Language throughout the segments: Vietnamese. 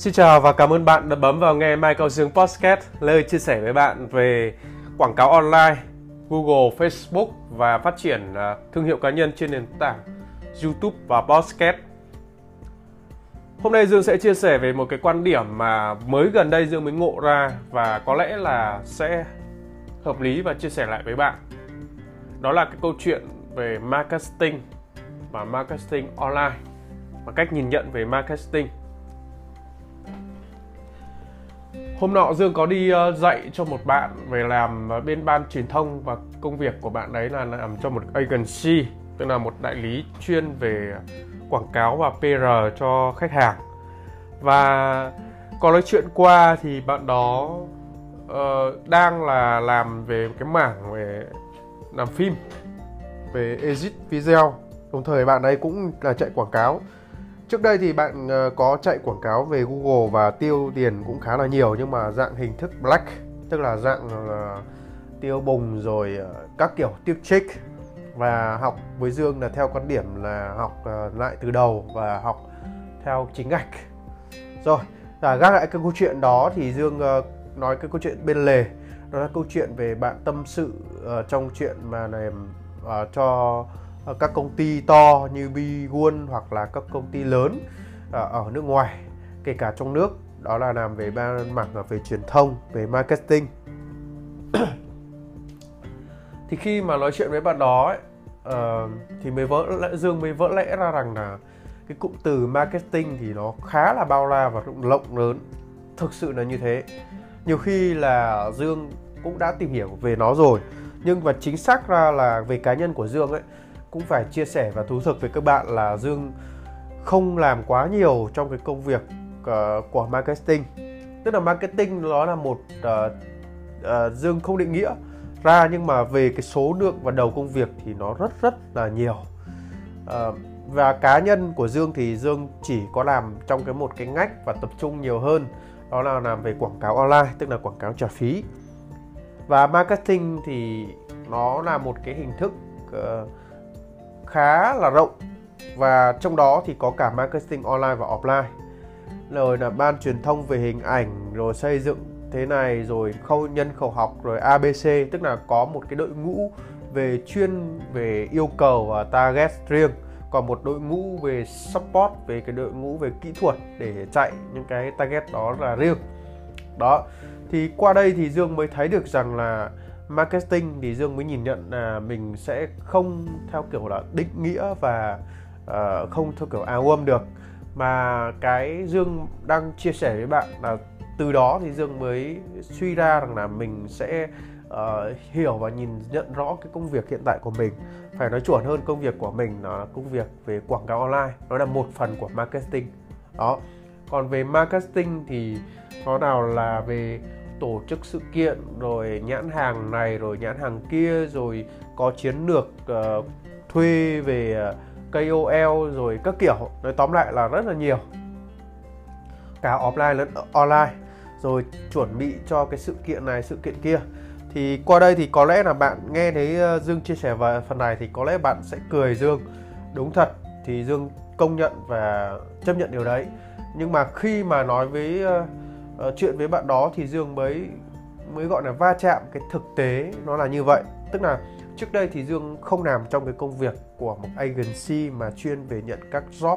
Xin chào và cảm ơn bạn đã bấm vào nghe Michael Dương Podcast, nơi chia sẻ với bạn về quảng cáo online, Google, Facebook và phát triển à, thương hiệu cá nhân trên nền tảng YouTube và Podcast. Hôm nay Dương sẽ chia sẻ về một cái quan điểm mà mới gần đây Dương mới ngộ ra và có lẽ là sẽ hợp lý và chia sẻ lại với bạn. Đó là cái câu chuyện về marketing và marketing online và cách nhìn nhận về marketing Hôm nọ Dương có đi ờ, dạy cho một bạn về làm bên ban truyền thông và công việc của bạn đấy là làm cho một agency, tức là một đại lý chuyên về quảng cáo và PR cho khách hàng. Và có nói chuyện qua thì bạn đó uh, đang là làm về cái mảng về làm phim về edit video đồng thời bạn ấy cũng là chạy quảng cáo Trước đây thì bạn ờ, có chạy quảng cáo về Google và tiêu tiền cũng khá là nhiều nhưng mà dạng hình thức black tức là dạng uh, tiêu bùng rồi uh, các kiểu tiêu trích và học với Dương là theo quan điểm là học uh, lại từ đầu và học theo chính ngạch. Rồi, là gác lại cái câu chuyện đó thì Dương uh, nói cái câu chuyện bên lề đó là câu chuyện về bạn tâm sự uh, trong chuyện mà này uh, cho Ờ, các công ty to như Biguan hoặc là các công ty lớn ờ, ở nước ngoài kể cả trong nước đó là làm về ban mảng về truyền thông về marketing. Thì khi mà nói chuyện với bạn đó ấy, uh, thì mới vỡ lẽ dương mới vỡ lẽ ra rằng là cái cụm từ marketing thì nó khá là bao la và rộng lộng lớn. Thực sự là như thế. Nhiều khi là dương cũng đã tìm hiểu về nó rồi nhưng và chính xác ra là về cá nhân của dương ấy cũng phải chia sẻ và thú thực với các bạn là Dương không làm quá nhiều trong cái công việc uh, của marketing. Tức là marketing nó là một uh, uh, Dương không định nghĩa ra nhưng mà về cái số lượng và đầu công việc thì nó rất rất là nhiều. Uh, và cá nhân của Dương thì Dương chỉ có làm trong cái một cái ngách và tập trung nhiều hơn đó là làm về quảng cáo online tức là quảng cáo trả phí. Và marketing thì nó là một cái hình thức uh, khá là rộng. Và trong đó thì có cả marketing online và offline. Rồi là ban truyền thông về hình ảnh, rồi xây dựng thế này, rồi khâu nhân khẩu học, rồi ABC tức là có một cái đội ngũ về chuyên về yêu cầu và target riêng. Còn một đội ngũ về support, về cái đội ngũ về kỹ thuật để chạy những cái target đó là riêng. Đó, thì qua đây thì Dương mới thấy được rằng là marketing thì Dương mới nhìn nhận là mình sẽ không theo kiểu là định nghĩa và uh, không theo kiểu áo ôm được. Mà cái Dương đang chia sẻ với bạn là từ đó thì Dương mới suy ra rằng là mình sẽ uh, hiểu và nhìn nhận rõ cái công việc hiện tại của mình. Phải nói chuẩn hơn công việc của mình nó là công việc về quảng cáo online nó là một phần của marketing. Đó. Còn về marketing thì nó nào là về tổ chức sự kiện rồi nhãn hàng này rồi nhãn hàng kia rồi có chiến lược uh, thuê về ờ, KOL rồi các kiểu. Nói tóm lại là rất là nhiều. Cả offline lẫn online. Rồi chuẩn bị cho cái sự kiện này sự kiện kia. Thì qua đây thì có lẽ là bạn nghe thấy ờ, Dương chia sẻ về phần này thì có lẽ bạn sẽ cười Dương. Đúng thật thì Dương công nhận và chấp nhận điều đấy. Nhưng mà khi mà nói với uh, chuyện với bạn đó thì Dương mới mới gọi là va chạm cái thực tế nó là như vậy. Tức là trước đây thì Dương không làm trong cái công việc của một agency mà chuyên về nhận các job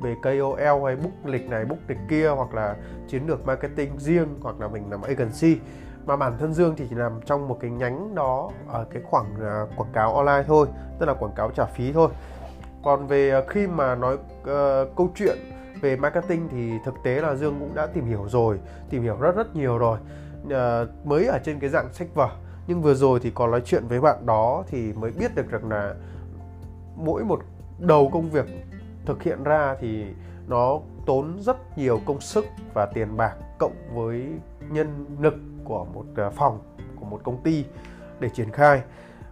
về KOL hay book lịch này book lịch kia hoặc là chiến lược marketing riêng hoặc là mình làm agency. Mà bản thân Dương thì chỉ làm trong một cái nhánh đó ở cái khoảng uh, quảng cáo online thôi tức là quảng cáo trả phí thôi. Còn về uh, khi mà nói uh, câu chuyện về marketing thì thực tế là Dương cũng đã tìm hiểu rồi tìm hiểu rất rất nhiều rồi. À, mới ở trên cái dạng sách vở. Nhưng vừa rồi thì có nói chuyện với bạn đó thì mới biết được rằng là mỗi một đầu công việc thực hiện ra thì nó tốn rất nhiều công sức và tiền bạc cộng với nhân lực của một ờ, phòng của một công ty để triển khai.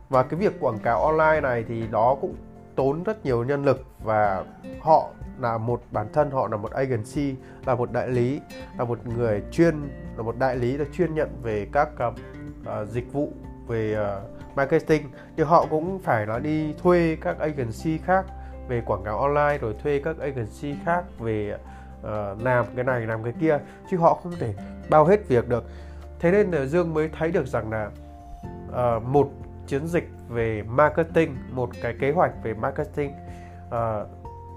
Và cái việc quảng cáo online này thì đó cũng tốn rất nhiều nhân lực và họ là một bản thân họ là một agency là một đại lý là một người chuyên là một đại lý là chuyên nhận về các uh, uh, dịch vụ về uh, marketing. Thì họ cũng phải là đi thuê các agency khác về quảng cáo online rồi thuê các agency khác về uh, làm cái này làm cái kia chứ họ không thể bao hết việc được. Thế nên là dương mới thấy được rằng là uh, một chiến dịch về marketing một cái kế hoạch về marketing. Uh,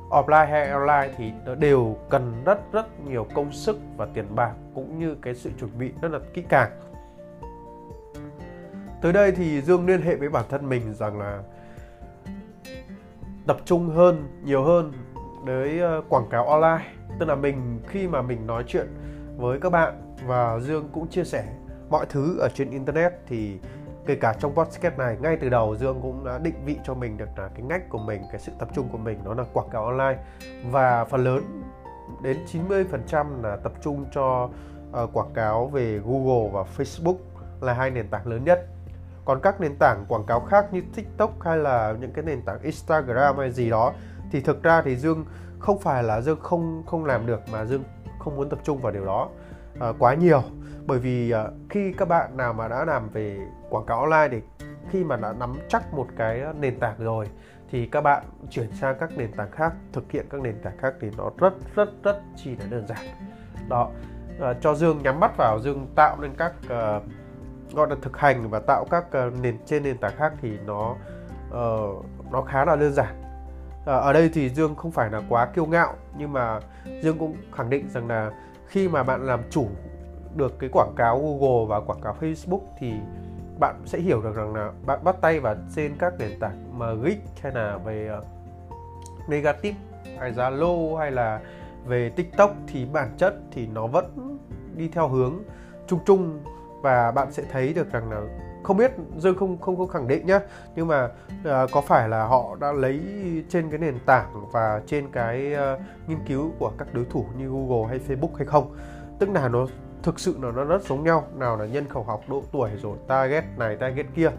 offline hay online thì nó đều cần rất rất nhiều công sức và tiền bạc cũng như cái sự chuẩn bị rất là kỹ càng. Tới đây thì dương liên hệ với bản thân mình rằng là tập trung hơn nhiều hơn tới ờ, quảng cáo online. Tức là mình khi mà mình nói chuyện với các bạn và dương cũng chia sẻ mọi thứ ở trên internet thì kể cả trong podcast này ngay từ đầu Dương cũng đã định vị cho mình được là cái ngách của mình cái sự tập trung của mình đó là quảng cáo online. Và phần lớn đến 90% là tập trung cho uh, quảng cáo về Google và Facebook là hai nền tảng lớn nhất. Còn các nền tảng quảng cáo khác như TikTok hay là những cái nền tảng Instagram hay gì đó thì thực ra thì Dương không phải là Dương không không làm được mà Dương không muốn tập trung vào điều đó uh, quá nhiều bởi vì uh, khi các bạn nào mà đã làm về quảng cáo online thì khi mà đã nắm chắc một cái nền tảng rồi thì các bạn chuyển sang các nền tảng khác thực hiện các nền tảng khác thì nó rất rất rất chỉ là đơn giản. Đó uh, cho dương nhắm mắt vào dương tạo nên các uh, gọi là thực hành và tạo các uh, nền trên nền tảng khác thì nó uh, nó khá là đơn giản. Uh, ở đây thì dương không phải là quá kiêu ngạo nhưng mà dương cũng khẳng định rằng là khi mà bạn làm chủ được cái quảng cáo Google và quảng cáo Facebook thì bạn sẽ hiểu được rằng là bạn bắt tay vào trên các nền tảng mà geek hay là về uh, negative hay Zalo hay là về TikTok thì bản chất thì nó vẫn đi theo hướng chung chung. Và bạn sẽ thấy được rằng là không biết dương không không không khẳng định nhá nhưng mà uh, có phải là họ đã lấy trên cái nền tảng và trên cái uh, nghiên cứu của các đối thủ như Google hay Facebook hay không? Tức là nó thực sự là nó rất giống nhau. Nào là nhân khẩu học độ tuổi rồi target này target kia.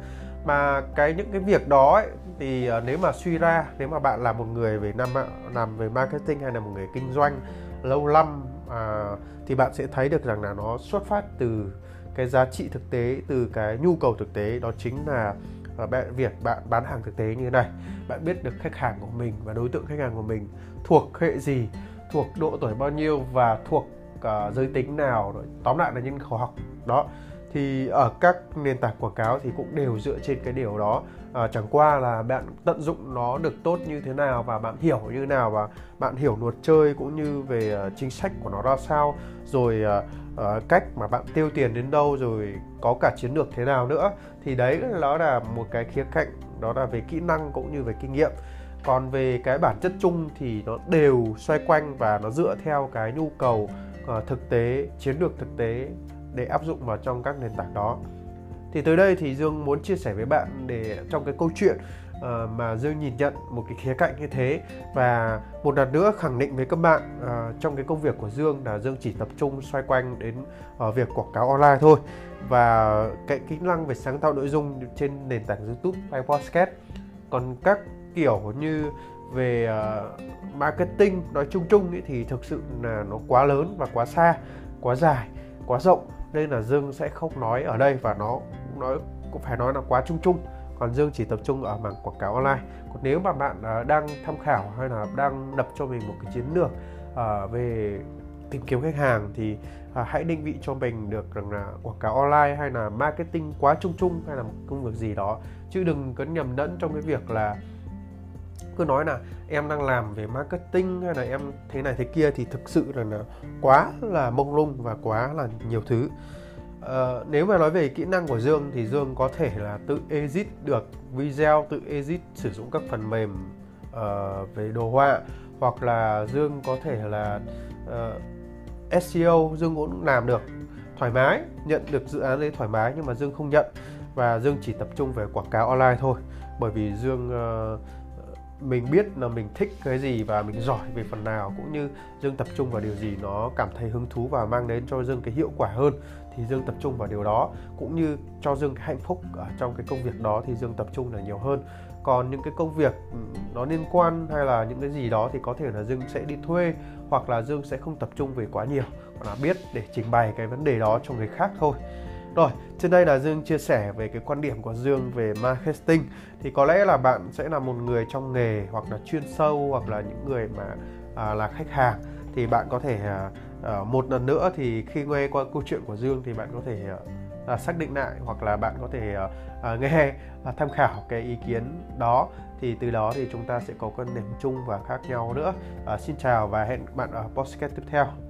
Mà cái những cái việc đó ấy, thì ờ, nếu mà suy ra nếu mà bạn là một người về năm làm về marketing hay là một người kinh doanh lâu năm à, thì bạn sẽ thấy được rằng là nó xuất phát từ cái giá trị thực tế từ cái nhu cầu thực tế. Đó chính là ờ, bạn việc bạn bán hàng thực tế như thế này. Bạn biết được khách hàng của mình và đối tượng khách hàng của mình thuộc hệ gì thuộc độ tuổi bao nhiêu và thuộc uh, giới tính nào rồi tóm lại là nhân khẩu học. Đó. Thì ở các nền tảng quảng cáo thì cũng đều dựa trên cái điều đó. À, chẳng qua là bạn tận dụng nó được tốt như thế nào và bạn hiểu như thế nào và bạn hiểu luật chơi cũng như về uh, chính sách của nó ra sao rồi uh, uh, cách mà bạn tiêu tiền đến đâu rồi có cả chiến lược thế nào nữa thì đấy nó là một cái khía cạnh đó là về kỹ năng cũng như về kinh nghiệm. Còn về cái bản chất chung thì nó đều xoay quanh và nó dựa theo cái nhu cầu Ờ, thực tế chiến lược thực tế để áp dụng vào trong các nền tảng đó. Thì tới đây thì dương muốn chia sẻ với bạn để trong cái câu chuyện uh, mà dương nhìn nhận một cái khía cạnh như thế. Và một lần nữa khẳng định với các bạn uh, trong cái công việc của dương là dương chỉ tập trung xoay quanh đến uh, việc quảng cáo online thôi. Và cái kỹ năng về sáng tạo nội dung trên nền tảng youtube hay podcast. Còn các kiểu như về uh, marketing nói chung chung ý, thì thực sự là nó quá lớn và quá xa quá dài quá rộng. Nên là dương sẽ không nói ở đây và nó nói cũng phải nói là quá chung chung. Còn dương chỉ tập trung ở mảng quảng cáo online. Còn nếu mà bạn uh, đang tham khảo hay là đang lập cho mình một cái chiến lược uh, về tìm kiếm khách hàng thì uh, hãy định vị cho mình được rằng là quảng cáo online hay là marketing quá chung chung hay là một công việc gì đó. Chứ đừng có nhầm lẫn trong cái việc là cứ nói là em đang làm về marketing hay là em thế này thế kia thì thực sự là, là quá là mông lung và quá là nhiều thứ. Uh, nếu mà nói về kỹ năng của Dương thì Dương có thể là tự edit được video tự edit sử dụng các phần mềm uh, về đồ họa hoặc là Dương có thể là ờ, uh, SEO Dương cũng làm được. Thoải mái nhận được dự án đấy thoải mái nhưng mà Dương không nhận. Và Dương chỉ tập trung về quảng cáo online thôi. Bởi vì Dương uh, mình biết là mình thích cái gì và mình giỏi về phần nào, cũng như dương tập trung vào điều gì nó cảm thấy hứng thú và mang đến cho dương cái hiệu quả hơn, thì dương tập trung vào điều đó. Cũng như cho dương cái hạnh phúc ở trong cái công việc đó thì dương tập trung là nhiều hơn. Còn những cái công việc ừ, nó liên quan hay là những cái gì đó thì có thể là dương sẽ đi thuê, hoặc là dương sẽ không tập trung về quá nhiều. Mà là biết để trình bày cái vấn đề đó cho người khác thôi rồi, trên đây là Dương chia sẻ về cái quan điểm của Dương về marketing. Thì có lẽ là bạn sẽ là một người trong nghề hoặc là chuyên sâu hoặc là những người mà à, là khách hàng. Thì bạn có thể à, à một lần nữa thì khi nghe qua câu chuyện của Dương thì bạn có thể uh, xác định lại hoặc là bạn có thể à, à, nghe và tham khảo cái ý kiến đó. Thì từ đó thì chúng ta sẽ có quan điểm chung và khác nhau nữa. À, xin chào và hẹn bạn ở podcast tiếp theo.